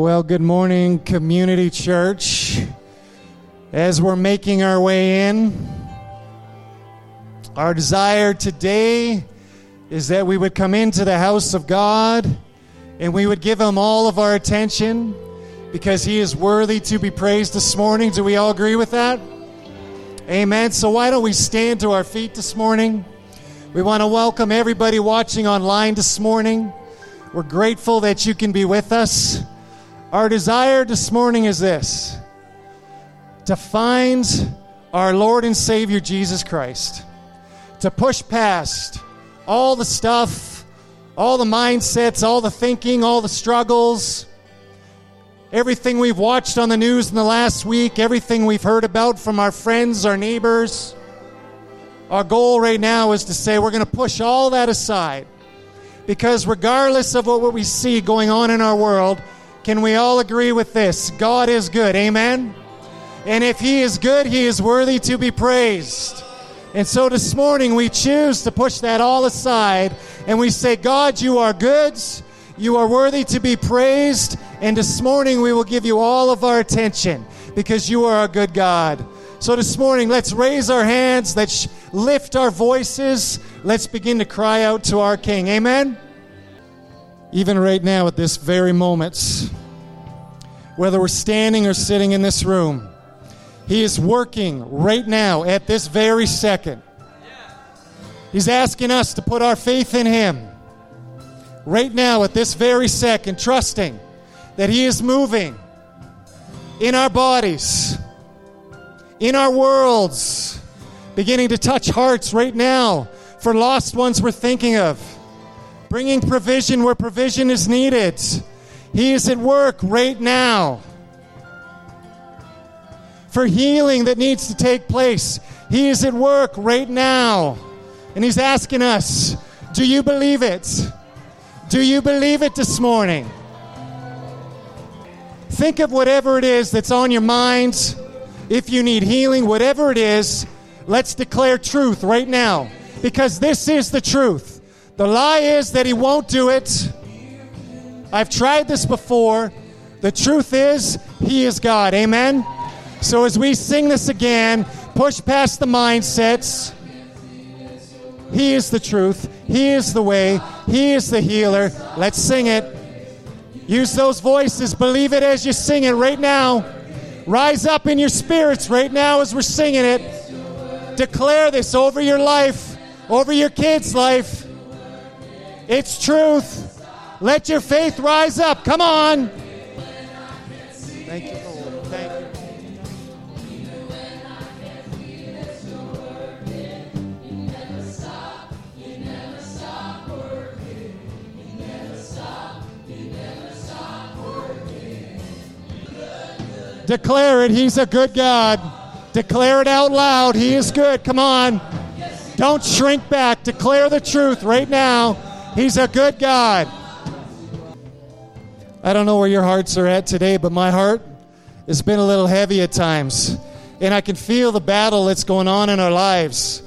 Well, good morning, Community Church. As we're making our way in, our desire today is that we would come into the house of God and we would give Him all of our attention because He is worthy to be praised this morning. Do we all agree with that? Amen. So, why don't we stand to our feet this morning? We want to welcome everybody watching online this morning. We're grateful that you can be with us. Our desire this morning is this to find our Lord and Savior Jesus Christ, to push past all the stuff, all the mindsets, all the thinking, all the struggles, everything we've watched on the news in the last week, everything we've heard about from our friends, our neighbors. Our goal right now is to say we're going to push all that aside because, regardless of what we see going on in our world, can we all agree with this? God is good. Amen? And if He is good, He is worthy to be praised. And so this morning we choose to push that all aside and we say, God, you are good. You are worthy to be praised. And this morning we will give you all of our attention because you are a good God. So this morning, let's raise our hands, let's lift our voices, let's begin to cry out to our King. Amen? Even right now, at this very moment, whether we're standing or sitting in this room, He is working right now at this very second. He's asking us to put our faith in Him right now at this very second, trusting that He is moving in our bodies in our worlds, beginning to touch hearts right now for lost ones we're thinking of, bringing provision where provision is needed. He is at work right now. For healing that needs to take place, He is at work right now. And He's asking us, Do you believe it? Do you believe it this morning? Think of whatever it is that's on your minds if you need healing, whatever it is, let's declare truth right now because this is the truth. The lie is that he won't do it. I've tried this before. The truth is, he is God. Amen? So as we sing this again, push past the mindsets. He is the truth. He is the way. He is the healer. Let's sing it. Use those voices. Believe it as you sing it right now. Rise up in your spirits right now as we're singing it. Declare this over your life, over your kids' life. It's truth. Let your faith rise up. Come on. Thank you. Declare it. He's a good God. Declare it out loud. He is good. Come on. Don't shrink back. Declare the truth right now. He's a good God. I don't know where your hearts are at today, but my heart has been a little heavy at times. And I can feel the battle that's going on in our lives.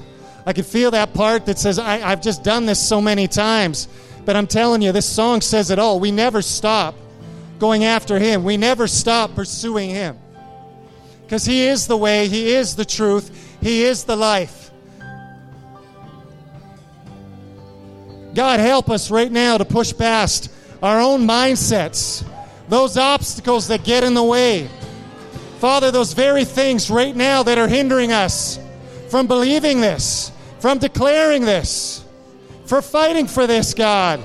I can feel that part that says, I, have just done this so many times. But I'm telling you, this song says it all. We never stop going after Him. We never stop pursuing Him. Because He is the way, He is the truth, He is the life. God, help us right now to push past our own mindsets, those obstacles that get in the way. Father, those very things right now that are hindering us from believing this, from declaring this, for fighting for this, God.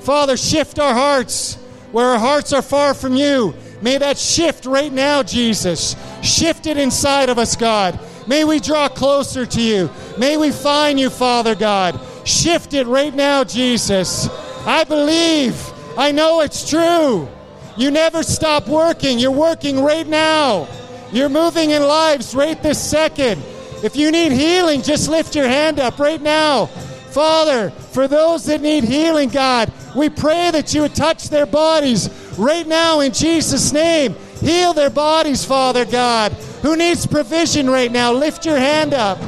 Father, shift our hearts where our hearts are far from you. May that shift right now, Jesus. Shift it inside of us, God. May we draw closer to you. May we find you, Father God. Shift it right now, Jesus. I believe. I know it's true. You never stop working. You're working right now. You're moving in lives right this second. If you need healing, just lift your hand up right now. Father, for those that need healing, God, we pray that you would touch their bodies right now in Jesus' name. Heal their bodies, Father God. Who needs provision right now? Lift your hand up.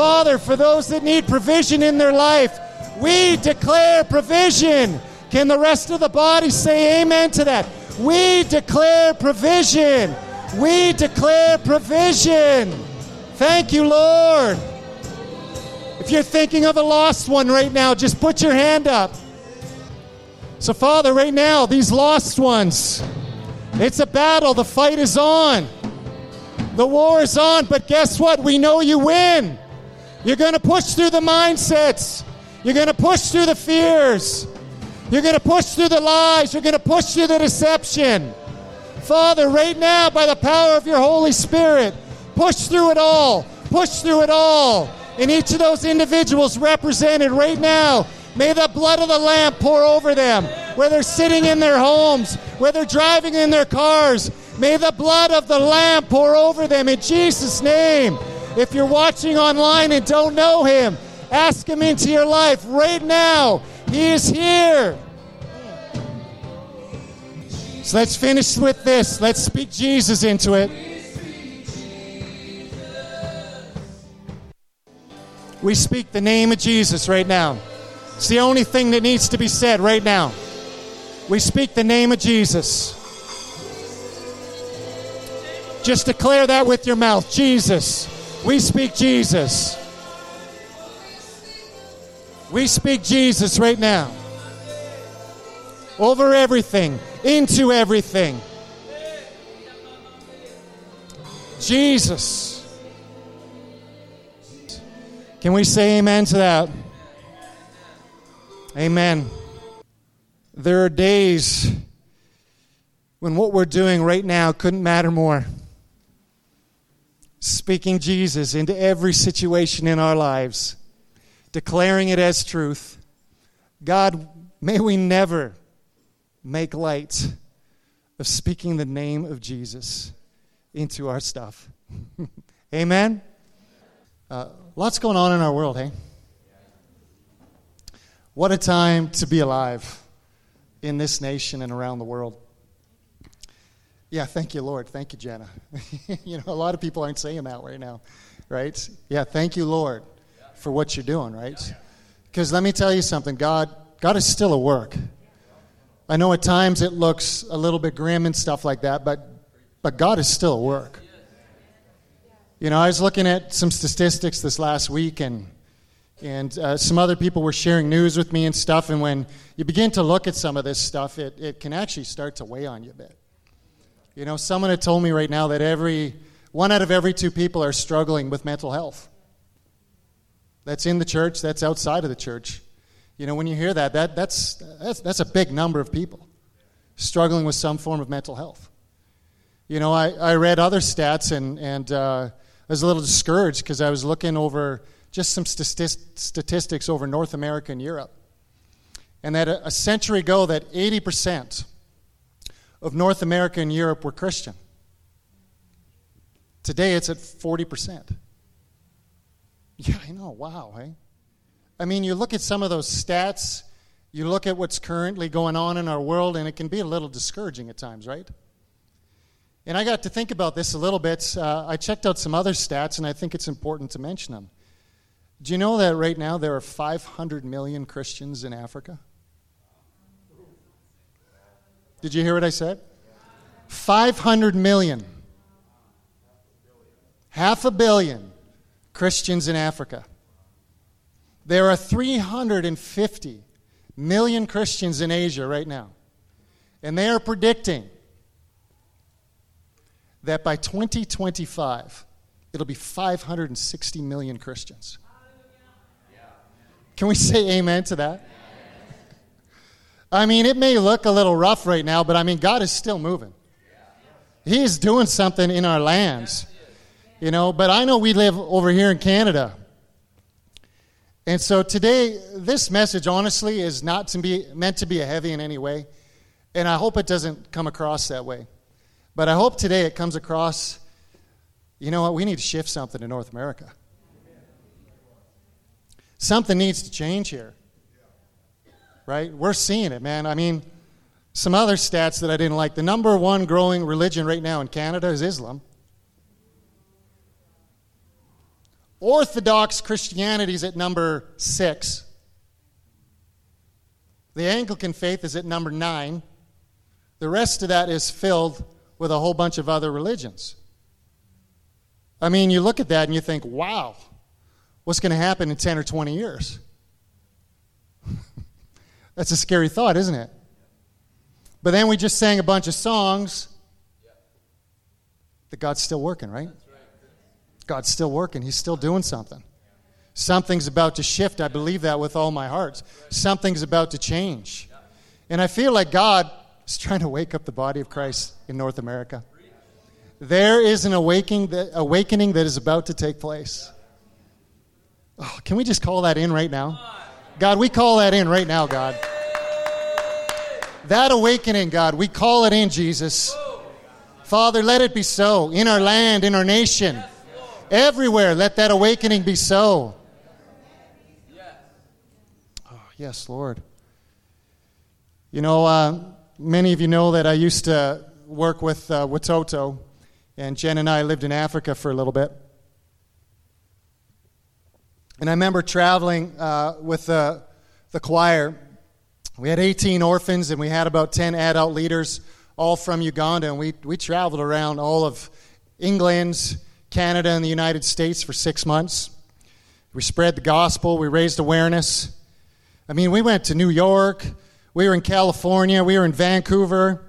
Father, for those that need provision in their life, we declare provision. Can the rest of the body say amen to that? We declare provision. We declare provision. Thank you, Lord. If you're thinking of a lost one right now, just put your hand up. So, Father, right now, these lost ones, it's a battle. The fight is on. The war is on, but guess what? We know you win. You're going to push through the mindsets. You're going to push through the fears. You're going to push through the lies. You're going to push through the deception. Father, right now, by the power of your Holy Spirit, push through it all. Push through it all. And each of those individuals represented right now, may the blood of the Lamb pour over them, Where they're sitting in their homes, where they're driving in their cars. May the blood of the Lamb pour over them in Jesus' name. If you're watching online and don't know Him, ask Him into your life right now. He is here. So let's finish with this. Let's speak Jesus into it. We speak the name of Jesus right now. It's the only thing that needs to be said right now. We speak the name of Jesus. Just declare that with your mouth Jesus. We speak Jesus. We speak Jesus right now. Over everything, into everything. Jesus. Can we say amen to that? Amen. There are days when what we're doing right now couldn't matter more. Speaking Jesus into every situation in our lives, declaring it as truth. God, may we never make light of speaking the name of Jesus into our stuff. Amen? Uh, lots going on in our world, hey? What a time to be alive in this nation and around the world. Yeah, thank you, Lord. Thank you, Jenna. you know, a lot of people aren't saying that right now, right? Yeah, thank you, Lord, for what you're doing, right? Because let me tell you something God, God is still at work. I know at times it looks a little bit grim and stuff like that, but, but God is still at work. You know, I was looking at some statistics this last week, and, and uh, some other people were sharing news with me and stuff, and when you begin to look at some of this stuff, it, it can actually start to weigh on you a bit. You know, someone had told me right now that every one out of every two people are struggling with mental health. That's in the church, that's outside of the church. You know, when you hear that, that that's, that's, that's a big number of people struggling with some form of mental health. You know, I, I read other stats and, and uh, I was a little discouraged because I was looking over just some statistics over North America and Europe. And that a, a century ago, that 80% of North America and Europe were Christian. Today it's at 40%. Yeah, I know. Wow, hey? I mean, you look at some of those stats, you look at what's currently going on in our world, and it can be a little discouraging at times, right? And I got to think about this a little bit. Uh, I checked out some other stats, and I think it's important to mention them. Do you know that right now there are 500 million Christians in Africa? Did you hear what I said? 500 million. Half a billion Christians in Africa. There are 350 million Christians in Asia right now. And they are predicting that by 2025, it'll be 560 million Christians. Can we say amen to that? I mean, it may look a little rough right now, but I mean, God is still moving. He's doing something in our lands, you know. But I know we live over here in Canada. And so today, this message, honestly, is not to be meant to be a heavy in any way. And I hope it doesn't come across that way. But I hope today it comes across you know what? We need to shift something in North America. Something needs to change here right? We're seeing it, man. I mean, some other stats that I didn't like. The number one growing religion right now in Canada is Islam. Orthodox Christianity is at number six. The Anglican faith is at number nine. The rest of that is filled with a whole bunch of other religions. I mean, you look at that and you think, wow, what's going to happen in 10 or 20 years? That's a scary thought, isn't it? But then we just sang a bunch of songs that God's still working, right? God's still working. He's still doing something. Something's about to shift. I believe that with all my heart. Something's about to change. And I feel like God is trying to wake up the body of Christ in North America. There is an awakening that, awakening that is about to take place. Oh, can we just call that in right now? God, we call that in right now, God. That awakening, God, we call it in, Jesus. Father, let it be so in our land, in our nation, everywhere. Let that awakening be so. Oh, yes, Lord. You know, uh, many of you know that I used to work with uh, Watoto, and Jen and I lived in Africa for a little bit. And I remember traveling uh, with the, the choir. We had 18 orphans, and we had about 10 adult leaders, all from Uganda. And we, we traveled around all of England, Canada, and the United States for six months. We spread the gospel, we raised awareness. I mean, we went to New York, we were in California, we were in Vancouver,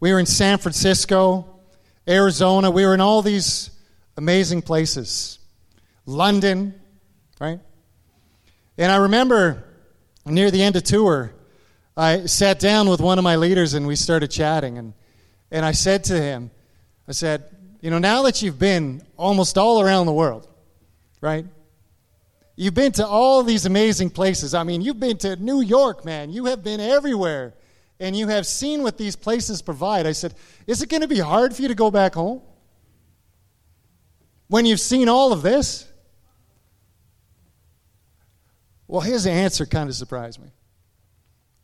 we were in San Francisco, Arizona, we were in all these amazing places. London, right? And I remember near the end of tour, I sat down with one of my leaders and we started chatting. And, and I said to him, I said, you know, now that you've been almost all around the world, right? You've been to all these amazing places. I mean, you've been to New York, man. You have been everywhere. And you have seen what these places provide. I said, Is it going to be hard for you to go back home? When you've seen all of this? Well, his answer kind of surprised me.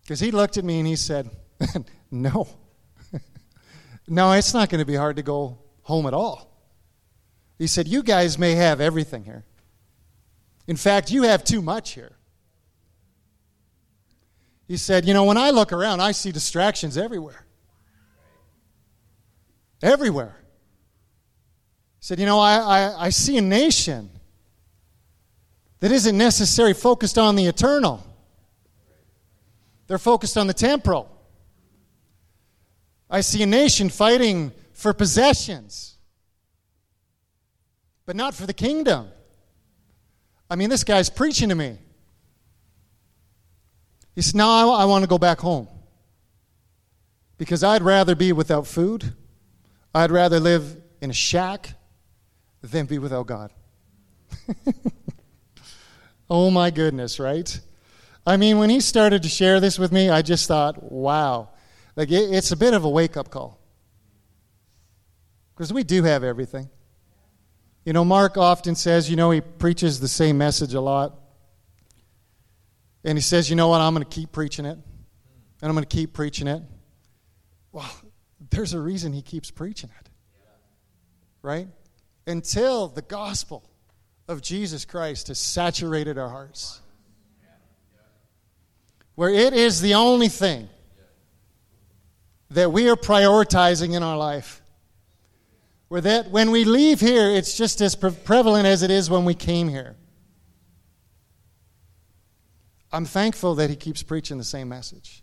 Because he looked at me and he said, No. no, it's not going to be hard to go home at all. He said, You guys may have everything here. In fact, you have too much here. He said, You know, when I look around, I see distractions everywhere. Everywhere. He said, You know, I, I, I see a nation that isn't necessarily focused on the eternal, they're focused on the temporal. I see a nation fighting for possessions, but not for the kingdom. I mean, this guy's preaching to me. He said, Now I, I want to go back home because I'd rather be without food, I'd rather live in a shack than be without God. Oh my goodness, right? I mean, when he started to share this with me, I just thought, wow. Like, it, it's a bit of a wake up call. Because we do have everything. You know, Mark often says, you know, he preaches the same message a lot. And he says, you know what, I'm going to keep preaching it. And I'm going to keep preaching it. Well, there's a reason he keeps preaching it. Right? Until the gospel of Jesus Christ has saturated our hearts. Where it is the only thing that we are prioritizing in our life. Where that when we leave here, it's just as pre- prevalent as it is when we came here. I'm thankful that he keeps preaching the same message.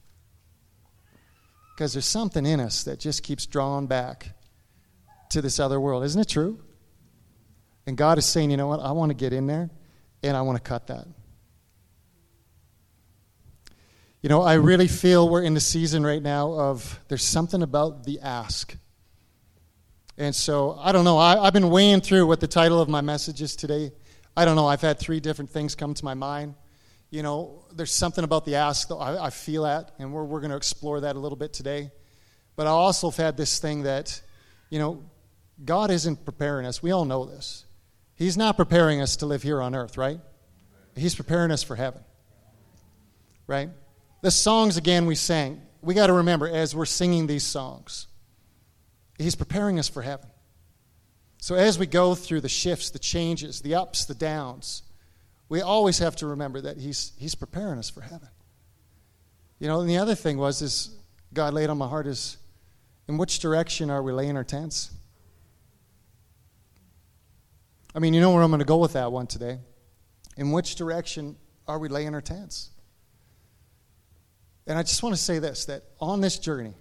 Because there's something in us that just keeps drawing back to this other world. Isn't it true? And God is saying, you know what? I want to get in there and I want to cut that. You know, I really feel we're in the season right now of there's something about the ask. And so, I don't know. I, have been weighing through what the title of my message is today. I don't know. I've had three different things come to my mind. You know, there's something about the ask that I, I feel at, and we're, we're going to explore that a little bit today. But I also have had this thing that, you know, God isn't preparing us. We all know this. He's not preparing us to live here on earth, right? He's preparing us for heaven, right? The songs, again, we sang, we got to remember as we're singing these songs, He's preparing us for heaven. So as we go through the shifts, the changes, the ups, the downs, we always have to remember that He's, he's preparing us for heaven. You know, and the other thing was, is God laid on my heart is In which direction are we laying our tents? I mean, you know where I'm going to go with that one today. In which direction are we laying our tents? And I just want to say this that on this journey,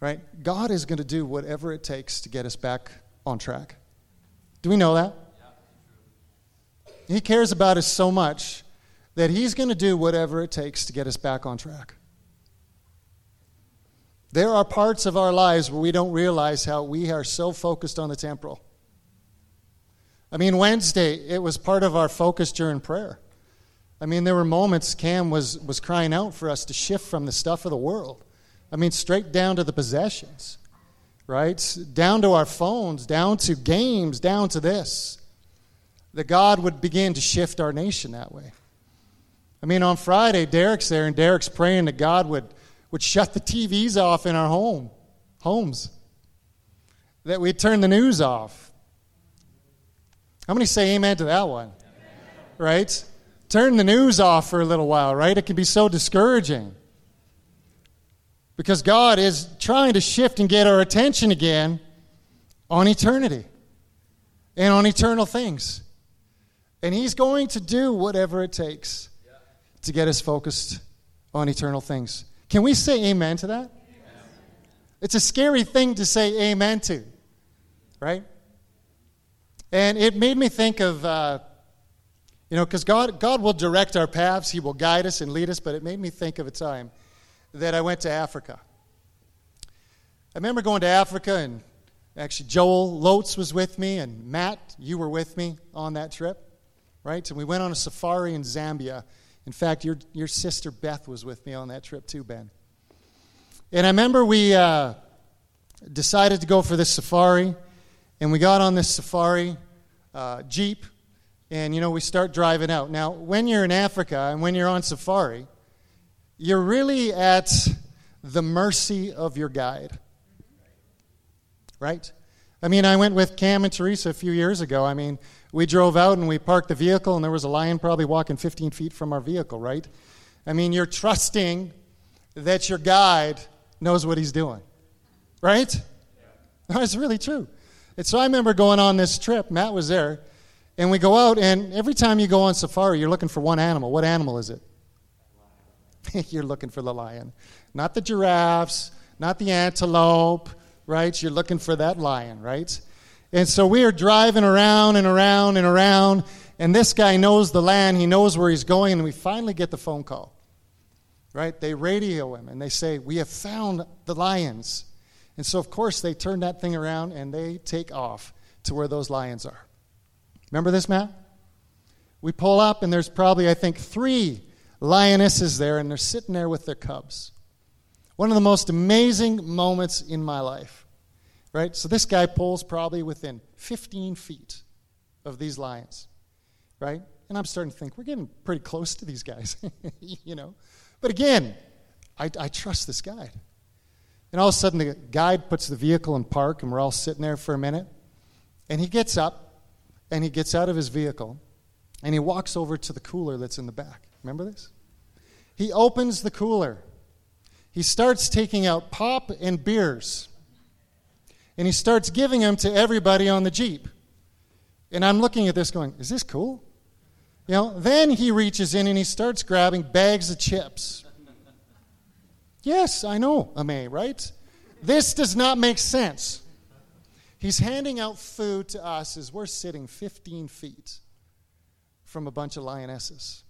right, God is going to do whatever it takes to get us back on track. Do we know that? He cares about us so much that He's going to do whatever it takes to get us back on track. There are parts of our lives where we don't realize how we are so focused on the temporal. I mean, Wednesday, it was part of our focus during prayer. I mean, there were moments Cam was, was crying out for us to shift from the stuff of the world. I mean, straight down to the possessions, right? Down to our phones, down to games, down to this. That God would begin to shift our nation that way. I mean, on Friday, Derek's there, and Derek's praying that God would, would shut the TVs off in our home, homes. That we'd turn the news off how many say amen to that one? Right? Turn the news off for a little while, right? It can be so discouraging. Because God is trying to shift and get our attention again on eternity and on eternal things. And He's going to do whatever it takes to get us focused on eternal things. Can we say amen to that? It's a scary thing to say amen to, right? And it made me think of, uh, you know, because God, God will direct our paths, He will guide us and lead us, but it made me think of a time that I went to Africa. I remember going to Africa, and actually, Joel Lotz was with me, and Matt, you were with me on that trip, right? And we went on a safari in Zambia. In fact, your, your sister Beth was with me on that trip too, Ben. And I remember we uh, decided to go for this safari, and we got on this safari uh, Jeep, and you know, we start driving out. Now, when you're in Africa and when you're on safari, you're really at the mercy of your guide. Right? I mean, I went with Cam and Teresa a few years ago. I mean, we drove out and we parked the vehicle, and there was a lion probably walking 15 feet from our vehicle, right? I mean, you're trusting that your guide knows what he's doing, right? That's really true. And so I remember going on this trip, Matt was there, and we go out, and every time you go on safari, you're looking for one animal. What animal is it? you're looking for the lion. Not the giraffes, not the antelope, right? You're looking for that lion, right? And so we are driving around and around and around, and this guy knows the land, he knows where he's going, and we finally get the phone call. Right? They radio him and they say, We have found the lions. And so, of course, they turn that thing around and they take off to where those lions are. Remember this, Matt? We pull up, and there's probably, I think, three lionesses there, and they're sitting there with their cubs. One of the most amazing moments in my life, right? So, this guy pulls probably within 15 feet of these lions, right? And I'm starting to think, we're getting pretty close to these guys, you know? But again, I, I trust this guide. And all of a sudden, the guide puts the vehicle in park, and we're all sitting there for a minute. And he gets up and he gets out of his vehicle and he walks over to the cooler that's in the back. Remember this? He opens the cooler. He starts taking out pop and beers. And he starts giving them to everybody on the Jeep. And I'm looking at this going, is this cool? You know, then he reaches in and he starts grabbing bags of chips Yes, I know, Ame, right? This does not make sense. He's handing out food to us as we're sitting 15 feet from a bunch of lionesses.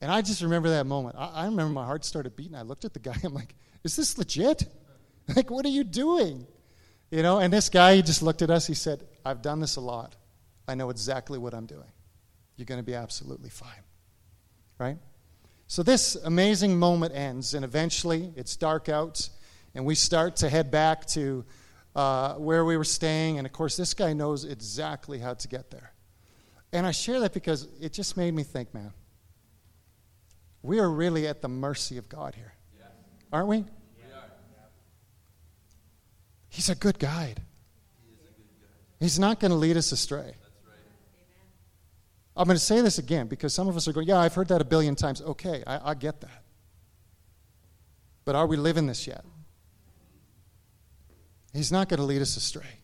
And I just remember that moment. I, I, remember my heart started beating. I looked at the guy. I'm like, is this legit? Like, what are you doing? You know, and this guy, he just looked at us. He said, I've done this a lot. I know exactly what I'm doing. You're going to be absolutely fine. Right? So this amazing moment ends, and eventually it's dark out, and we start to head back to uh, where we were staying. And of course, this guy knows exactly how to get there. And I share that because it just made me think, man, we are really at the mercy of God here, aren't we? He's a good guide. He's not going to lead us astray. I'm going to say this again because some of us are going, yeah, I've heard that a billion times. Okay, I, I get that. But are we living this yet? He's not going to lead us astray.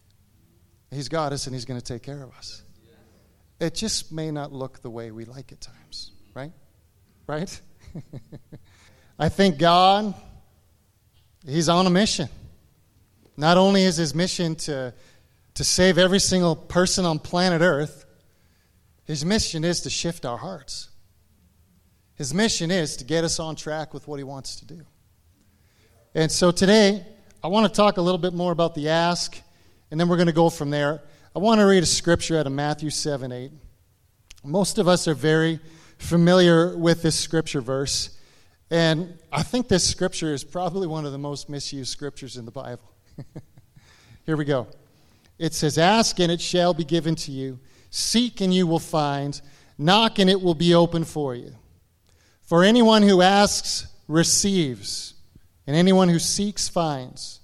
He's got us and He's going to take care of us. It just may not look the way we like at times, right? Right? I think God, He's on a mission. Not only is His mission to, to save every single person on planet Earth, His mission is to shift our hearts. His mission is to get us on track with what He wants to do. And so today, I want to talk a little bit more about the ask, and then we're going to go from there. I want to read a scripture out of Matthew 7 8. Most of us are very familiar with this scripture verse, and I think this scripture is probably one of the most misused scriptures in the Bible. Here we go. It says, Ask and it shall be given to you, seek and you will find, knock and it will be open for you. For anyone who asks receives and anyone who seeks finds.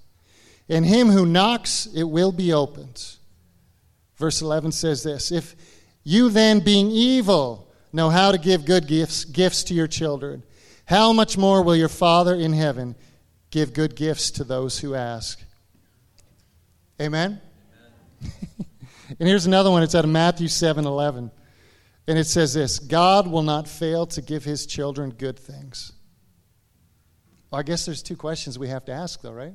And him who knocks, it will be opened. Verse 11 says this If you then, being evil, know how to give good gifts, gifts to your children, how much more will your Father in heaven give good gifts to those who ask? Amen? Amen. and here's another one. It's out of Matthew 7 11. And it says this God will not fail to give his children good things. Well, I guess there's two questions we have to ask, though, right?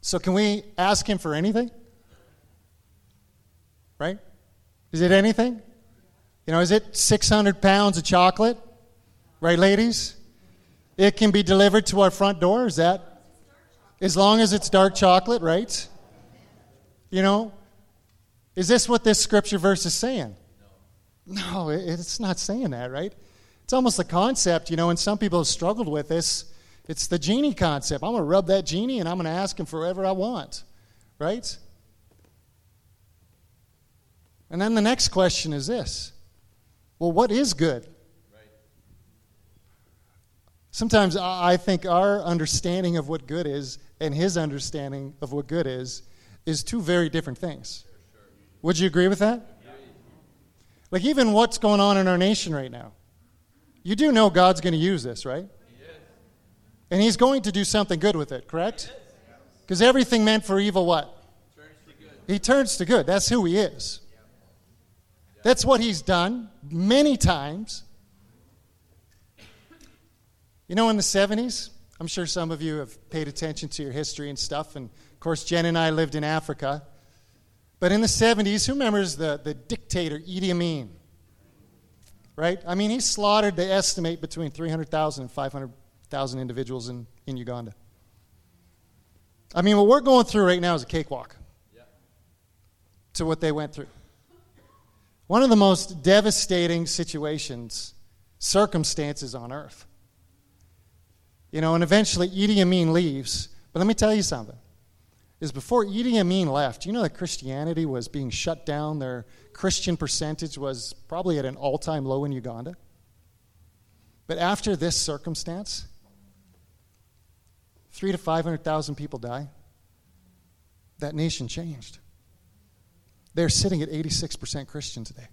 So, can we ask Him for anything? Right? Is it anything? You know, is it 600 pounds of chocolate? Right, ladies? It can be delivered to our front door. Is that? As long as it's dark chocolate, right? You know, is this what this scripture verse is saying? No, it's not saying that, right? It's almost a concept, you know, and some people have struggled with this. It's the genie concept. I'm going to rub that genie and I'm going to ask him for whatever I want, right? And then the next question is this well, what is good? Sometimes I think our understanding of what good is and his understanding of what good is is two very different things. Would you agree with that? Like, even what's going on in our nation right now. You do know God's going to use this, right? And He's going to do something good with it, correct? Because everything meant for evil, what? He turns to good. That's who He is. That's what He's done many times. You know, in the 70s, I'm sure some of you have paid attention to your history and stuff. And of course, Jen and I lived in Africa. But in the 70s, who remembers the, the dictator Idi Amin? right? I mean, he slaughtered, they estimate, between 300,000 and 500,000 individuals in, in Uganda. I mean, what we're going through right now is a cakewalk yeah. to what they went through. One of the most devastating situations, circumstances on earth. You know, and eventually Idi Amin leaves. But let me tell you something is before Idi Amin left, you know that Christianity was being shut down. Their Christian percentage was probably at an all time low in Uganda. But after this circumstance, three to 500,000 people die. That nation changed. They're sitting at 86% Christian today.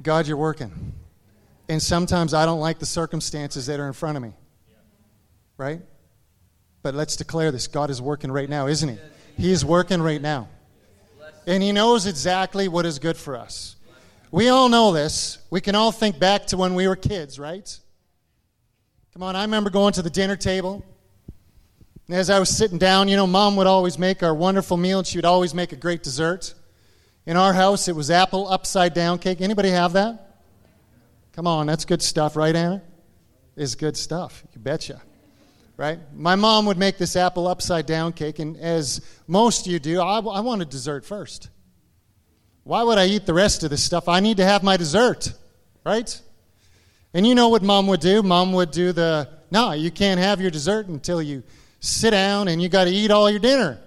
God, you're working. And sometimes I don't like the circumstances that are in front of me. Right? But let's declare this God is working right now, isn't He? He is working right now. And He knows exactly what is good for us. We all know this. We can all think back to when we were kids, right? Come on, I remember going to the dinner table. And as I was sitting down, you know, mom would always make our wonderful meal, and she would always make a great dessert. In our house, it was apple upside down cake. Anybody have that? Come on, that's good stuff, right, Anna? Is good stuff. You betcha right? My mom would make this apple upside down cake, and as most you do, I, I want a dessert first. Why would I eat the rest of this stuff? I need to have my dessert, right? And you know what mom would do? Mom would do the, no, you can't have your dessert until you sit down and you got to eat all your dinner.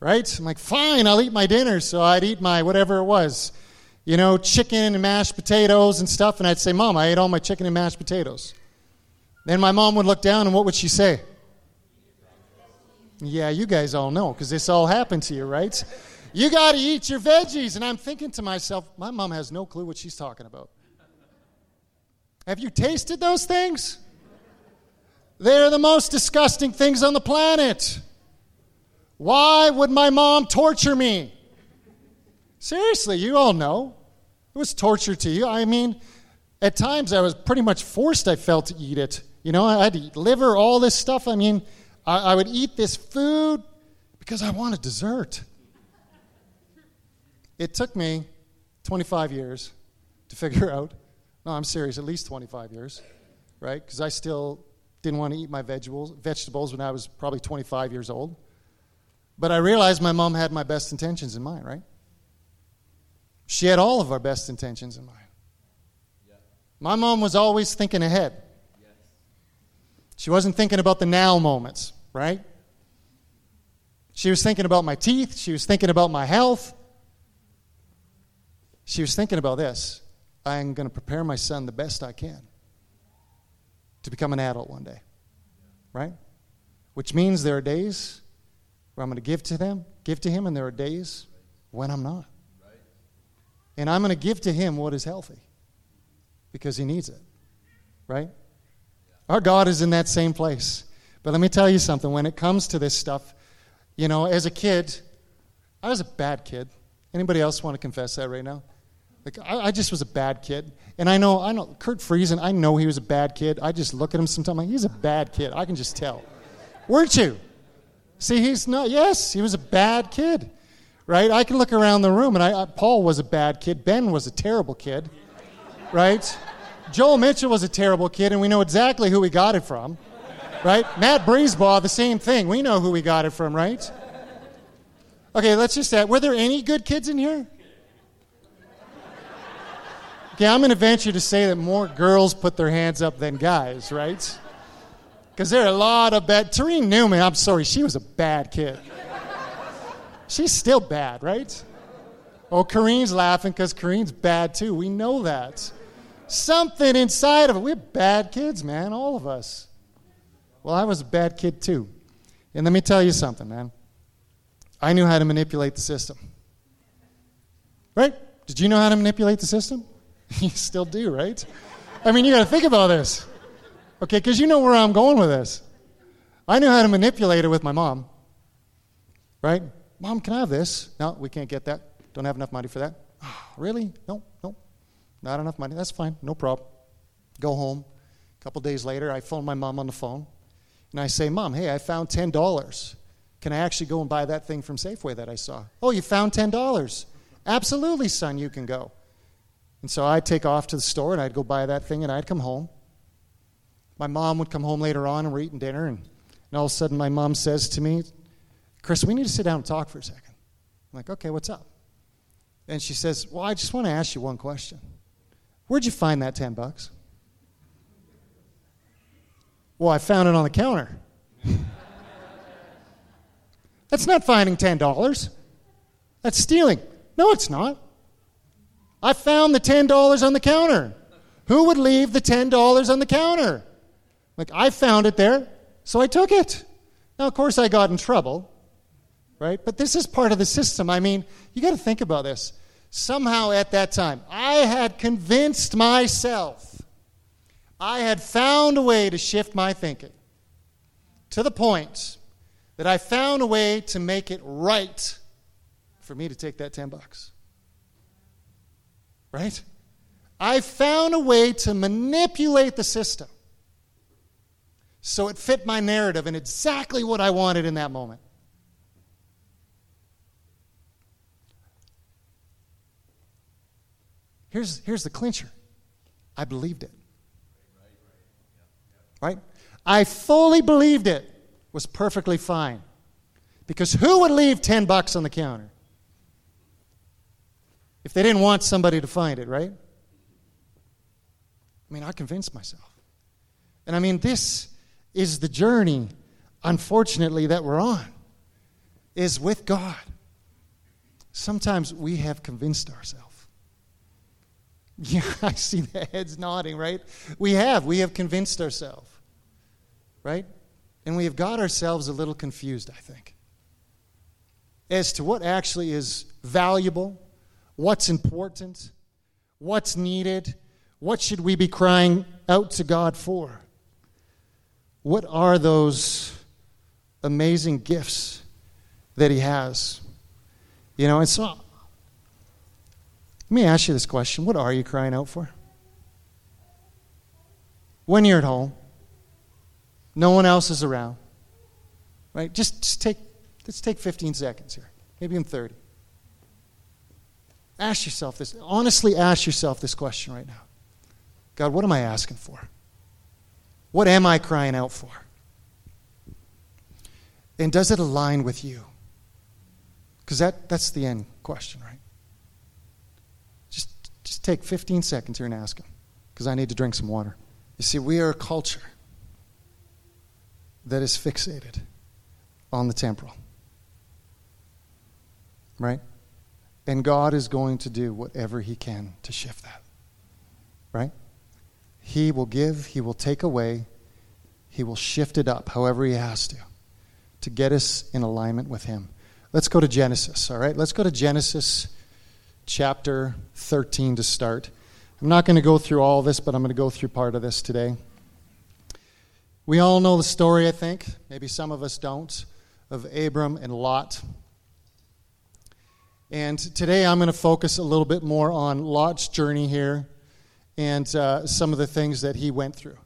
Right? I'm like, fine, I'll eat my dinner. So I'd eat my whatever it was, you know, chicken and mashed potatoes and stuff. And I'd say, Mom, I ate all my chicken and mashed potatoes. Then my mom would look down and what would she say? Yeah, you guys all know because this all happened to you, right? You got to eat your veggies. And I'm thinking to myself, my mom has no clue what she's talking about. Have you tasted those things? They're the most disgusting things on the planet. Why would my mom torture me? Seriously, you all know. It was torture to you. I mean, at times I was pretty much forced, I felt, to eat it. You know, I had to eat liver, all this stuff. I mean, I, I would eat this food because I wanted dessert. It took me 25 years to figure out. No, I'm serious, at least 25 years, right? Because I still didn't want to eat my vegetables, vegetables when I was probably 25 years old. But I realized my mom had my best intentions in mind, right? She had all of our best intentions in mind. My mom was always thinking ahead. She wasn't thinking about the now moments, right? She was thinking about my teeth. She was thinking about my health. She was thinking about this I'm going to prepare my son the best I can to become an adult one day, right? Which means there are days where I'm going to give to them, give to him, and there are days when I'm not. And I'm going to give to him what is healthy because he needs it, right? Our God is in that same place. But let me tell you something when it comes to this stuff, you know, as a kid, I was a bad kid. Anybody else want to confess that right now? Like I, I just was a bad kid. And I know I know Kurt Friesen, I know he was a bad kid. I just look at him sometimes like he's a bad kid. I can just tell. Weren't you? See, he's not yes, he was a bad kid. Right? I can look around the room and I, I Paul was a bad kid. Ben was a terrible kid. Right? Joel Mitchell was a terrible kid, and we know exactly who we got it from, right? Matt Breezebaugh, the same thing. We know who we got it from, right? Okay, let's just add, were there any good kids in here? Okay, I'm going to venture to say that more girls put their hands up than guys, right? Because there are a lot of bad. Tareen Newman, I'm sorry, she was a bad kid. She's still bad, right? Oh, Kareen's laughing because Kareen's bad too. We know that. Something inside of it. We're bad kids, man, all of us. Well, I was a bad kid too. And let me tell you something, man. I knew how to manipulate the system. Right? Did you know how to manipulate the system? you still do, right? I mean, you got to think about this. Okay, because you know where I'm going with this. I knew how to manipulate it with my mom. Right? Mom, can I have this? No, we can't get that. Don't have enough money for that. Oh, really? No, no. Not enough money. That's fine. No problem. Go home. A couple days later, I phone my mom on the phone. And I say, Mom, hey, I found $10. Can I actually go and buy that thing from Safeway that I saw? Oh, you found $10. Absolutely, son, you can go. And so I'd take off to the store and I'd go buy that thing and I'd come home. My mom would come home later on and we're eating dinner. And, and all of a sudden, my mom says to me, Chris, we need to sit down and talk for a second. I'm like, okay, what's up? And she says, Well, I just want to ask you one question. Where'd you find that 10 bucks? Well, I found it on the counter. That's not finding $10. That's stealing. No, it's not. I found the $10 on the counter. Who would leave the $10 on the counter? Like, I found it there, so I took it. Now, of course, I got in trouble, right? But this is part of the system. I mean, you got to think about this somehow at that time, I had convinced myself, I had found a way to shift my thinking to the point that I found a way to make it right for me to take that 10 bucks. Right? I found a way to manipulate the system so it fit my narrative and exactly what I wanted in that moment. Here's, here's the clincher I believed it. Right? I fully believed it was perfectly fine. Because who would leave 10 bucks on the counter? If they didn't want somebody to find it, right? I mean, I convinced myself. And I mean, this is the journey, unfortunately, that we're on, is with God. Sometimes we have convinced ourselves. Yeah, I see the heads nodding, right? We have. We have convinced ourselves, right? And we have got ourselves a little confused, I think, as to what actually is valuable, what's important, what's needed, what should we be crying out to God for. What are those amazing gifts that he has? You know, and so let me ask you this question What are you crying out for? When you're at home, no one else is around, right? Just, just take, let's take 15 seconds here, maybe in 30. Ask yourself this, honestly ask yourself this question right now God, what am I asking for? What am I crying out for? And does it align with you? Because that, that's the end question, right? Take 15 seconds here and ask him, because I need to drink some water. You see, we are a culture that is fixated on the temporal. Right? And God is going to do whatever He can to shift that. Right? He will give, He will take away, He will shift it up however He has to to get us in alignment with Him. Let's go to Genesis, all right? Let's go to Genesis chapter 13 to start. I'm not going to go through all this, but I'm going to go through part of this today. We all know the story, I think. Maybe some of us don't, of Abram and Lot. And today I'm going to focus a little bit more on Lot's journey here and uh, some of the things that he went through,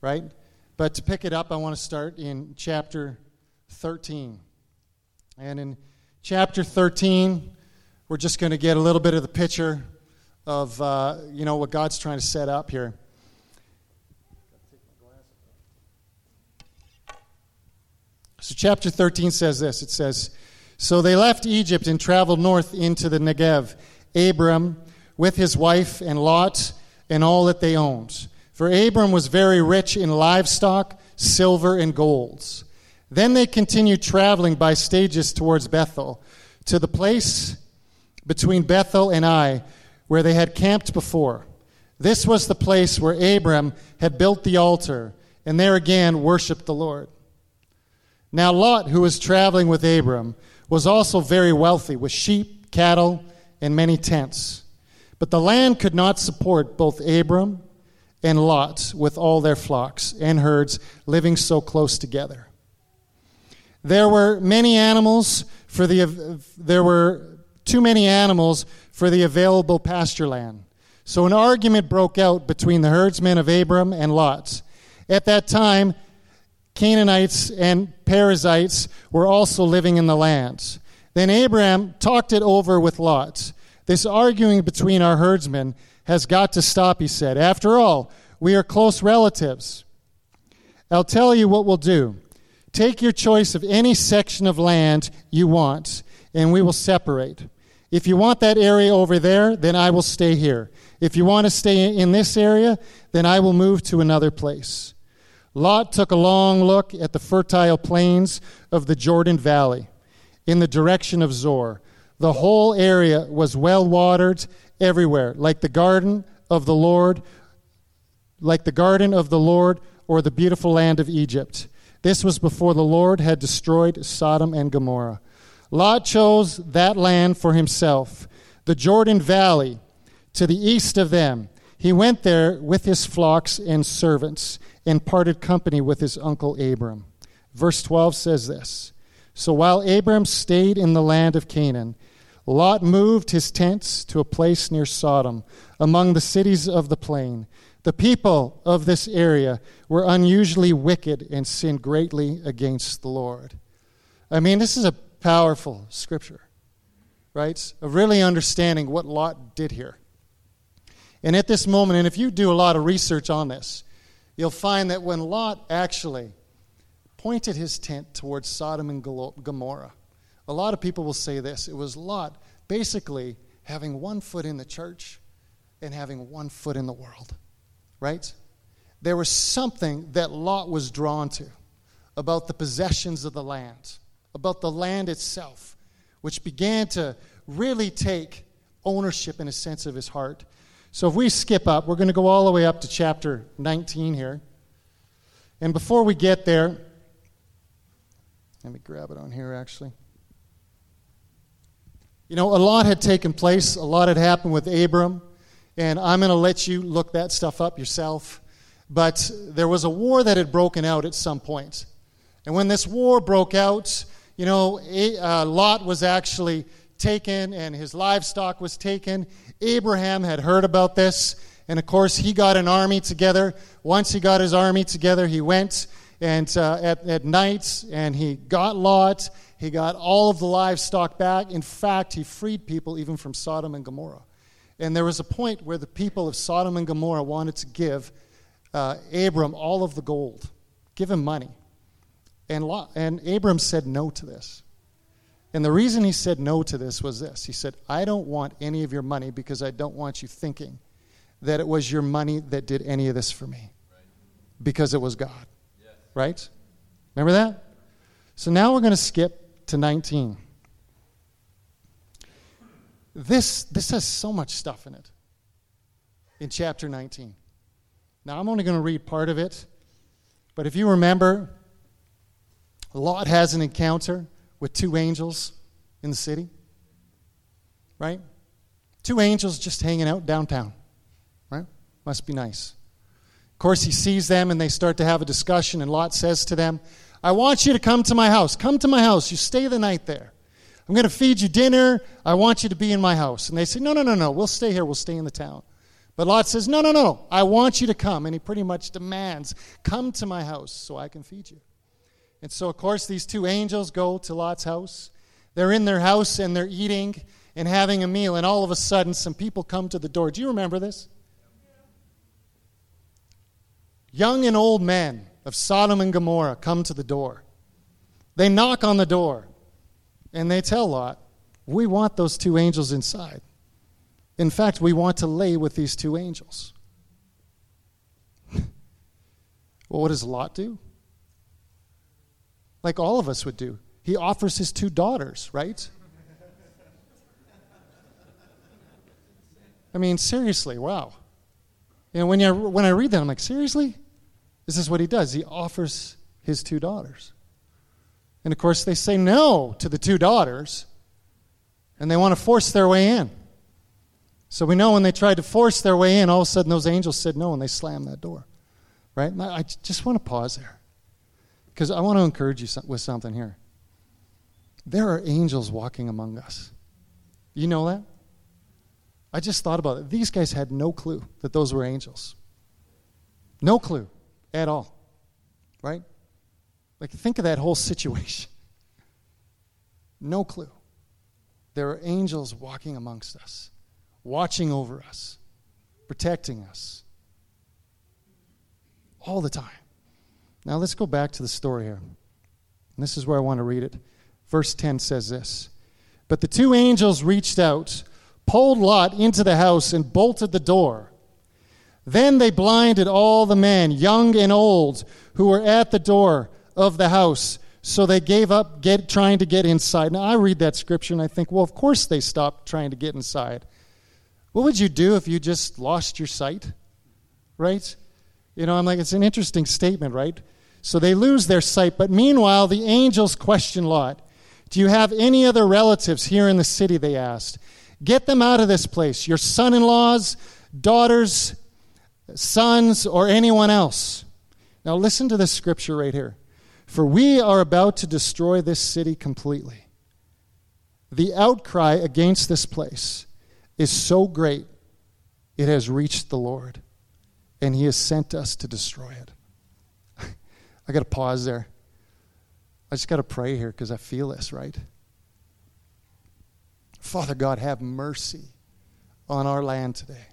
right? But to pick it up, I want to start in chapter 13. And in chapter 13, we're just going to get a little bit of the picture of uh, you know what God's trying to set up here. So chapter 13 says this. It says, "So they left Egypt and traveled north into the Negev, Abram with his wife and Lot and all that they owned. For Abram was very rich in livestock, silver and golds." Then they continued traveling by stages towards Bethel, to the place between Bethel and Ai, where they had camped before. This was the place where Abram had built the altar, and there again worshiped the Lord. Now, Lot, who was traveling with Abram, was also very wealthy, with sheep, cattle, and many tents. But the land could not support both Abram and Lot with all their flocks and herds living so close together. There were many animals for the there were too many animals for the available pasture land. So an argument broke out between the herdsmen of Abram and Lot. At that time, Canaanites and Perizzites were also living in the land. Then Abram talked it over with Lot. This arguing between our herdsmen has got to stop, he said. After all, we are close relatives. I'll tell you what we'll do. Take your choice of any section of land you want, and we will separate. If you want that area over there, then I will stay here. If you want to stay in this area, then I will move to another place. Lot took a long look at the fertile plains of the Jordan Valley in the direction of Zoar. The whole area was well watered everywhere, like the garden of the Lord, like the garden of the Lord or the beautiful land of Egypt. This was before the Lord had destroyed Sodom and Gomorrah. Lot chose that land for himself, the Jordan Valley, to the east of them. He went there with his flocks and servants and parted company with his uncle Abram. Verse 12 says this So while Abram stayed in the land of Canaan, Lot moved his tents to a place near Sodom, among the cities of the plain. The people of this area were unusually wicked and sinned greatly against the Lord. I mean, this is a powerful scripture, right? Of really understanding what Lot did here. And at this moment, and if you do a lot of research on this, you'll find that when Lot actually pointed his tent towards Sodom and Gomorrah, a lot of people will say this it was Lot basically having one foot in the church and having one foot in the world right? There was something that Lot was drawn to about the possessions of the land, about the land itself, which began to really take ownership in a sense of his heart. So if we skip up, we're going to go all the way up to chapter 19 here. And before we get there, let me grab it on here actually. You know, a lot had taken place, a lot had happened with Abram. And I'm going to let you look that stuff up yourself. But there was a war that had broken out at some point. And when this war broke out, you know, uh, Lot was actually taken and his livestock was taken. Abraham had heard about this. And of course, he got an army together. Once he got his army together, he went and uh, at, at night and he got Lot. He got all of the livestock back. In fact, he freed people even from Sodom and Gomorrah. And there was a point where the people of Sodom and Gomorrah wanted to give uh, Abram all of the gold, give him money. And, Lot, and Abram said no to this. And the reason he said no to this was this He said, I don't want any of your money because I don't want you thinking that it was your money that did any of this for me. Because it was God. Yes. Right? Remember that? So now we're going to skip to 19. This, this has so much stuff in it in chapter 19. Now, I'm only going to read part of it, but if you remember, Lot has an encounter with two angels in the city, right? Two angels just hanging out downtown, right? Must be nice. Of course, he sees them and they start to have a discussion, and Lot says to them, I want you to come to my house. Come to my house. You stay the night there. I'm going to feed you dinner. I want you to be in my house. And they say, No, no, no, no. We'll stay here. We'll stay in the town. But Lot says, No, no, no. I want you to come. And he pretty much demands, Come to my house so I can feed you. And so, of course, these two angels go to Lot's house. They're in their house and they're eating and having a meal. And all of a sudden, some people come to the door. Do you remember this? Young and old men of Sodom and Gomorrah come to the door. They knock on the door and they tell Lot, We want those two angels inside. In fact, we want to lay with these two angels. well, what does Lot do? Like all of us would do. He offers his two daughters, right? I mean, seriously, wow. Know, when, you, when I read that, I'm like, seriously? This is what he does. He offers his two daughters. And of course, they say no to the two daughters, and they want to force their way in. So we know when they tried to force their way in, all of a sudden those angels said no, and they slammed that door. Right? And I just want to pause there. Because I want to encourage you with something here. There are angels walking among us. You know that? I just thought about it. These guys had no clue that those were angels. No clue at all. Right? Like, think of that whole situation. No clue. There are angels walking amongst us, watching over us, protecting us all the time. Now let's go back to the story here. And this is where I want to read it. Verse 10 says this But the two angels reached out, pulled Lot into the house, and bolted the door. Then they blinded all the men, young and old, who were at the door of the house. So they gave up get, trying to get inside. Now, I read that scripture and I think, well, of course they stopped trying to get inside. What would you do if you just lost your sight? Right? You know, I'm like, it's an interesting statement, right? So they lose their sight. But meanwhile, the angels question Lot. Do you have any other relatives here in the city? They asked. Get them out of this place. Your son in laws, daughters, sons, or anyone else. Now listen to this scripture right here. For we are about to destroy this city completely. The outcry against this place is so great, it has reached the Lord, and he has sent us to destroy it. I got to pause there. I just got to pray here because I feel this, right? Father God, have mercy on our land today.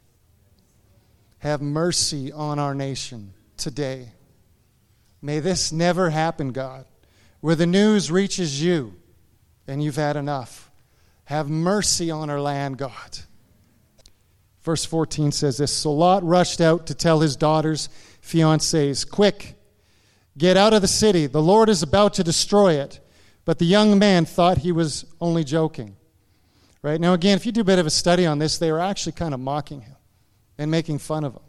Have mercy on our nation today. May this never happen, God, where the news reaches you and you've had enough. Have mercy on our land, God. Verse 14 says this So Lot rushed out to tell his daughters, fiancés, Quick, Get out of the city. The Lord is about to destroy it. But the young man thought he was only joking. Right? Now, again, if you do a bit of a study on this, they were actually kind of mocking him and making fun of him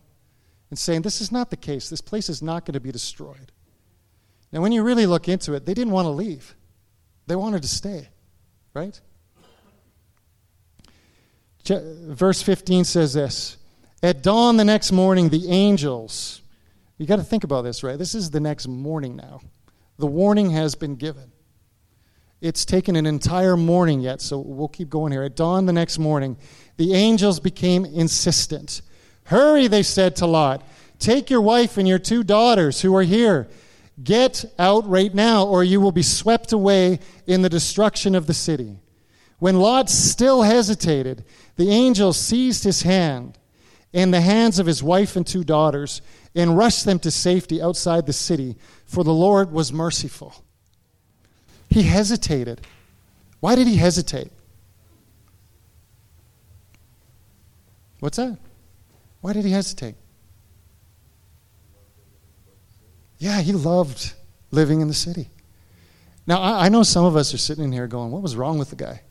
and saying, This is not the case. This place is not going to be destroyed. Now, when you really look into it, they didn't want to leave, they wanted to stay. Right? Verse 15 says this At dawn the next morning, the angels You got to think about this, right? This is the next morning now. The warning has been given. It's taken an entire morning yet, so we'll keep going here. At dawn the next morning, the angels became insistent. Hurry, they said to Lot. Take your wife and your two daughters who are here. Get out right now, or you will be swept away in the destruction of the city. When Lot still hesitated, the angel seized his hand and the hands of his wife and two daughters and rushed them to safety outside the city, for the Lord was merciful. He hesitated. Why did he hesitate? What's that? Why did he hesitate? Yeah, he loved living in the city. Now, I know some of us are sitting in here going, What was wrong with the guy?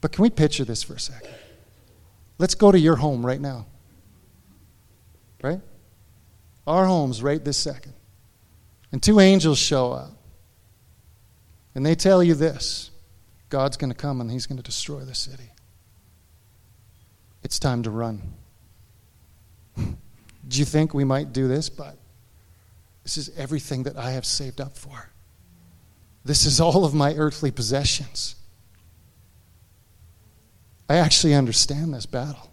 But can we picture this for a second? Let's go to your home right now. Right? Our homes right this second. And two angels show up. And they tell you this God's going to come and he's going to destroy the city. It's time to run. do you think we might do this? But this is everything that I have saved up for. This is all of my earthly possessions. I actually understand this battle,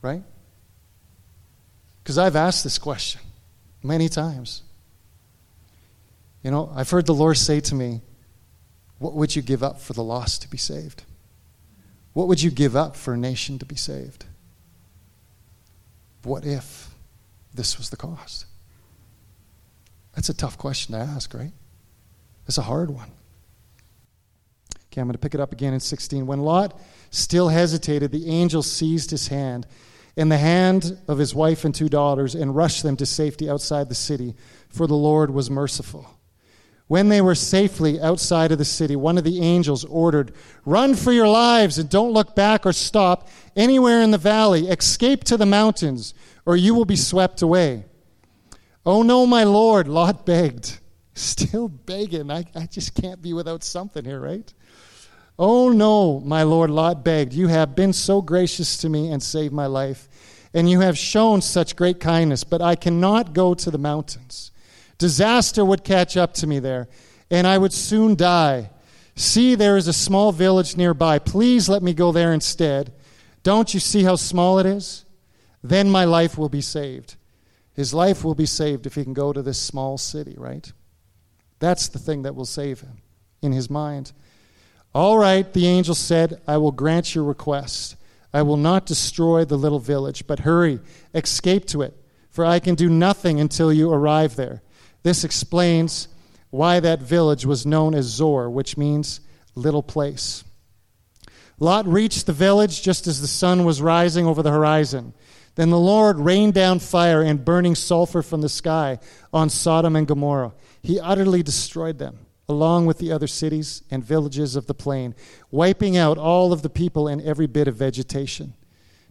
right? Because I've asked this question many times. You know, I've heard the Lord say to me, What would you give up for the lost to be saved? What would you give up for a nation to be saved? What if this was the cost? That's a tough question to ask, right? It's a hard one. Okay, I'm going to pick it up again in 16. When Lot still hesitated, the angel seized his hand and the hand of his wife and two daughters and rushed them to safety outside the city, for the Lord was merciful. When they were safely outside of the city, one of the angels ordered, Run for your lives and don't look back or stop anywhere in the valley. Escape to the mountains, or you will be swept away. Oh no, my Lord, Lot begged. Still begging. I, I just can't be without something here, right? Oh no, my Lord, Lot begged. You have been so gracious to me and saved my life, and you have shown such great kindness, but I cannot go to the mountains. Disaster would catch up to me there, and I would soon die. See, there is a small village nearby. Please let me go there instead. Don't you see how small it is? Then my life will be saved. His life will be saved if he can go to this small city, right? That's the thing that will save him in his mind. All right, the angel said, I will grant your request. I will not destroy the little village, but hurry, escape to it, for I can do nothing until you arrive there. This explains why that village was known as Zoar, which means little place. Lot reached the village just as the sun was rising over the horizon. Then the Lord rained down fire and burning sulfur from the sky on Sodom and Gomorrah. He utterly destroyed them, along with the other cities and villages of the plain, wiping out all of the people and every bit of vegetation.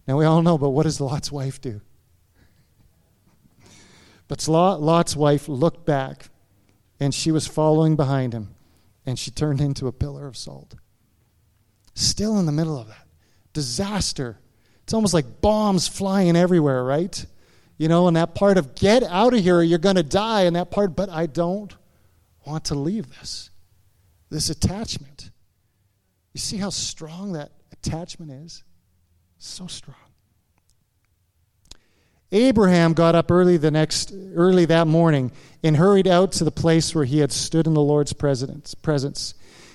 Now we all know, but what does Lot's wife do? But Lot's wife looked back, and she was following behind him, and she turned into a pillar of salt. Still in the middle of that disaster it's almost like bombs flying everywhere, right? You know, and that part of get out of here, you're going to die, and that part, but I don't want to leave this. This attachment. You see how strong that attachment is? So strong. Abraham got up early the next early that morning and hurried out to the place where he had stood in the Lord's presence.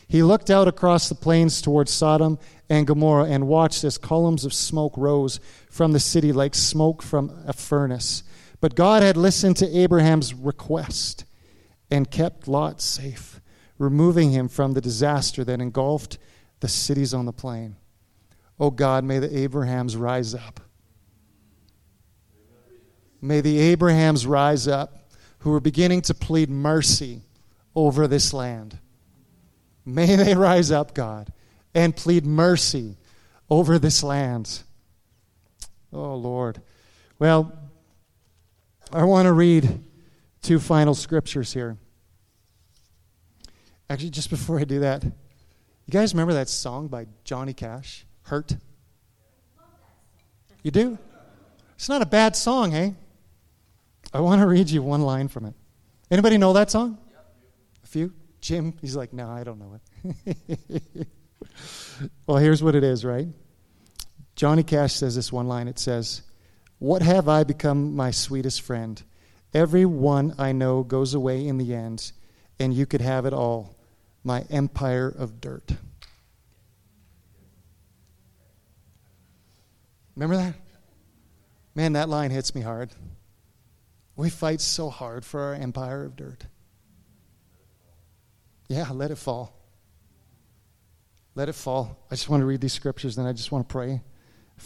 He looked out across the plains towards Sodom and Gomorrah and watched as columns of smoke rose from the city like smoke from a furnace. But God had listened to Abraham's request and kept Lot safe, removing him from the disaster that engulfed the cities on the plain. Oh God, may the Abrahams rise up. May the Abrahams rise up who are beginning to plead mercy over this land. May they rise up, God, and plead mercy over this land. Oh, Lord. Well, I want to read two final scriptures here. Actually, just before I do that, you guys remember that song by Johnny Cash, Hurt? You do? It's not a bad song, hey? I want to read you one line from it. Anybody know that song? A few? Jim, he's like, no, I don't know it. well, here's what it is, right? Johnny Cash says this one line. It says, What have I become my sweetest friend? Every one I know goes away in the end, and you could have it all, my empire of dirt. Remember that? Man, that line hits me hard. We fight so hard for our empire of dirt. Yeah, let it fall. Let it fall. I just want to read these scriptures, then I just want to pray.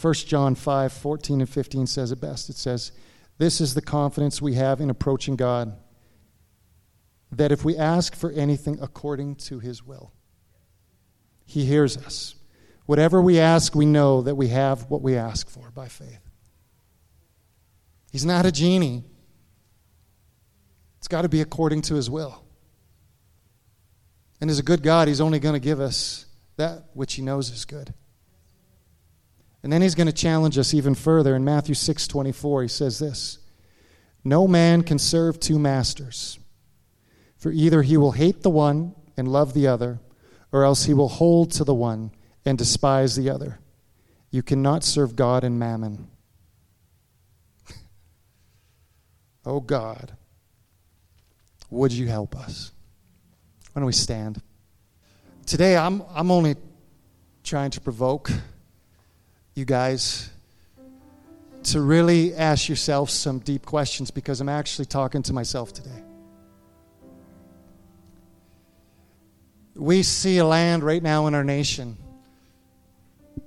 1 John 5 14 and 15 says it best. It says, This is the confidence we have in approaching God, that if we ask for anything according to his will, he hears us. Whatever we ask, we know that we have what we ask for by faith. He's not a genie, it's got to be according to his will. And as a good God, he's only going to give us that which he knows is good. And then he's going to challenge us even further. In Matthew 6 24, he says this No man can serve two masters, for either he will hate the one and love the other, or else he will hold to the one and despise the other. You cannot serve God and mammon. oh God, would you help us? Why don't we stand? Today, I'm, I'm only trying to provoke you guys to really ask yourself some deep questions because I'm actually talking to myself today. We see a land right now in our nation,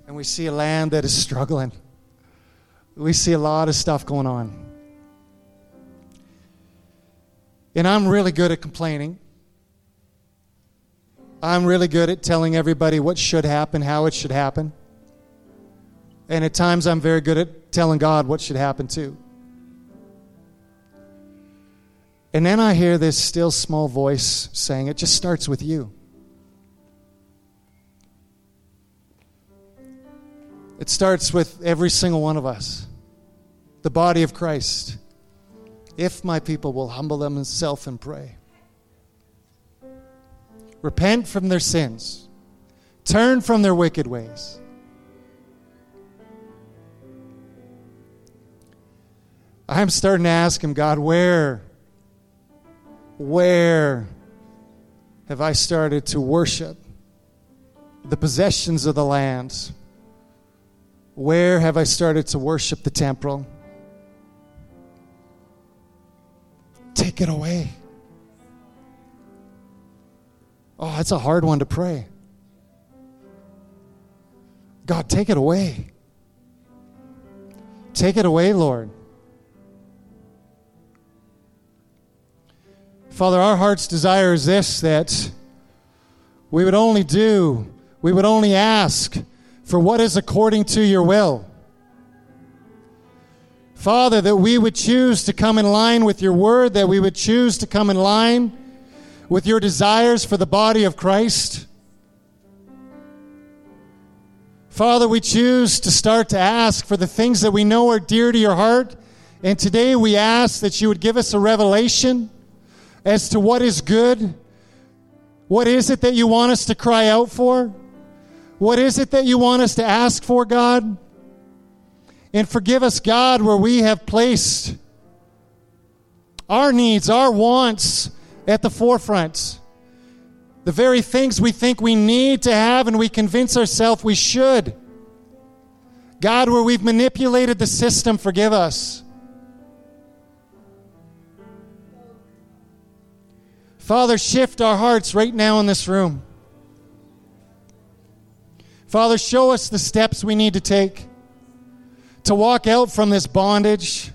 and we see a land that is struggling. We see a lot of stuff going on. And I'm really good at complaining. I'm really good at telling everybody what should happen, how it should happen. And at times I'm very good at telling God what should happen too. And then I hear this still small voice saying, It just starts with you. It starts with every single one of us, the body of Christ. If my people will humble themselves and pray, repent from their sins, turn from their wicked ways I'm starting to ask him, God, where, where have I started to worship the possessions of the land? Where have I started to worship the temple? Take it away. Oh, that's a hard one to pray. God, take it away. Take it away, Lord. Father, our heart's desire is this that we would only do, we would only ask for what is according to your will. Father, that we would choose to come in line with your word, that we would choose to come in line with your desires for the body of Christ. Father, we choose to start to ask for the things that we know are dear to your heart. And today we ask that you would give us a revelation as to what is good? What is it that you want us to cry out for? What is it that you want us to ask for, God? And forgive us, God, where we have placed our needs, our wants at the forefront. The very things we think we need to have and we convince ourselves we should. God, where we've manipulated the system, forgive us. Father, shift our hearts right now in this room. Father, show us the steps we need to take to walk out from this bondage,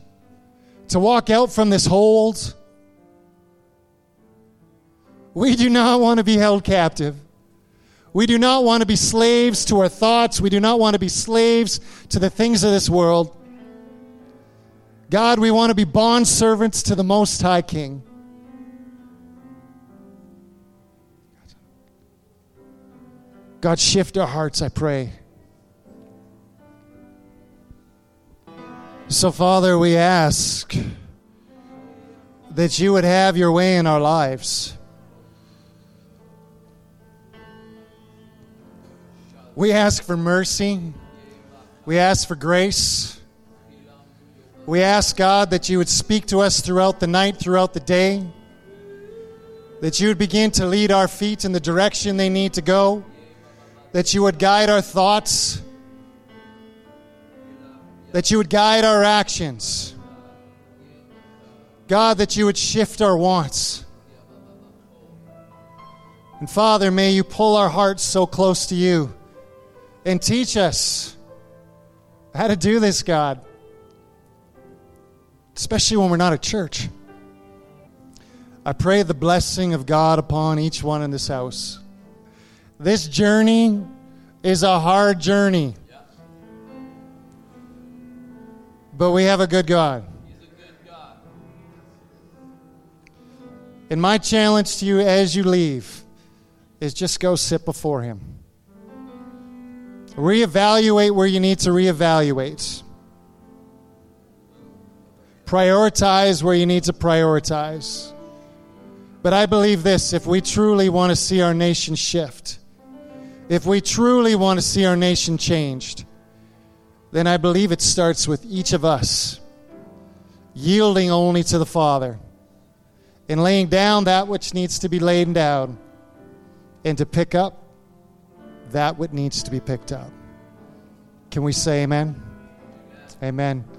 to walk out from this hold. We do not want to be held captive. We do not want to be slaves to our thoughts. We do not want to be slaves to the things of this world. God, we want to be bond servants to the Most High King. God, shift our hearts, I pray. So, Father, we ask, that you would have your way in our lives. We ask for mercy. We ask for grace. We ask, God, that you would speak to us throughout the night, throughout the day, that you would begin to lead our feet in the direction they need to go, that you would guide our thoughts, that you would guide our actions. God, that you would shift our wants. And Father, may you pull our hearts so close to you and teach us how to do this, God especially when we're not at church. I pray the blessing of God upon each one in this house. This journey is a hard journey. But we have a good God. And my challenge to you as you leave is just go sit before Him. Reevaluate where you need to reevaluate. Prioritize where you need to prioritize. But I believe this if we truly want to see our nation shift, if we truly want to see our nation changed, then I believe it starts with each of us yielding only to the Father and laying down that which needs to be laid down and to pick up that which needs to be picked up. Can we say amen? Amen. amen.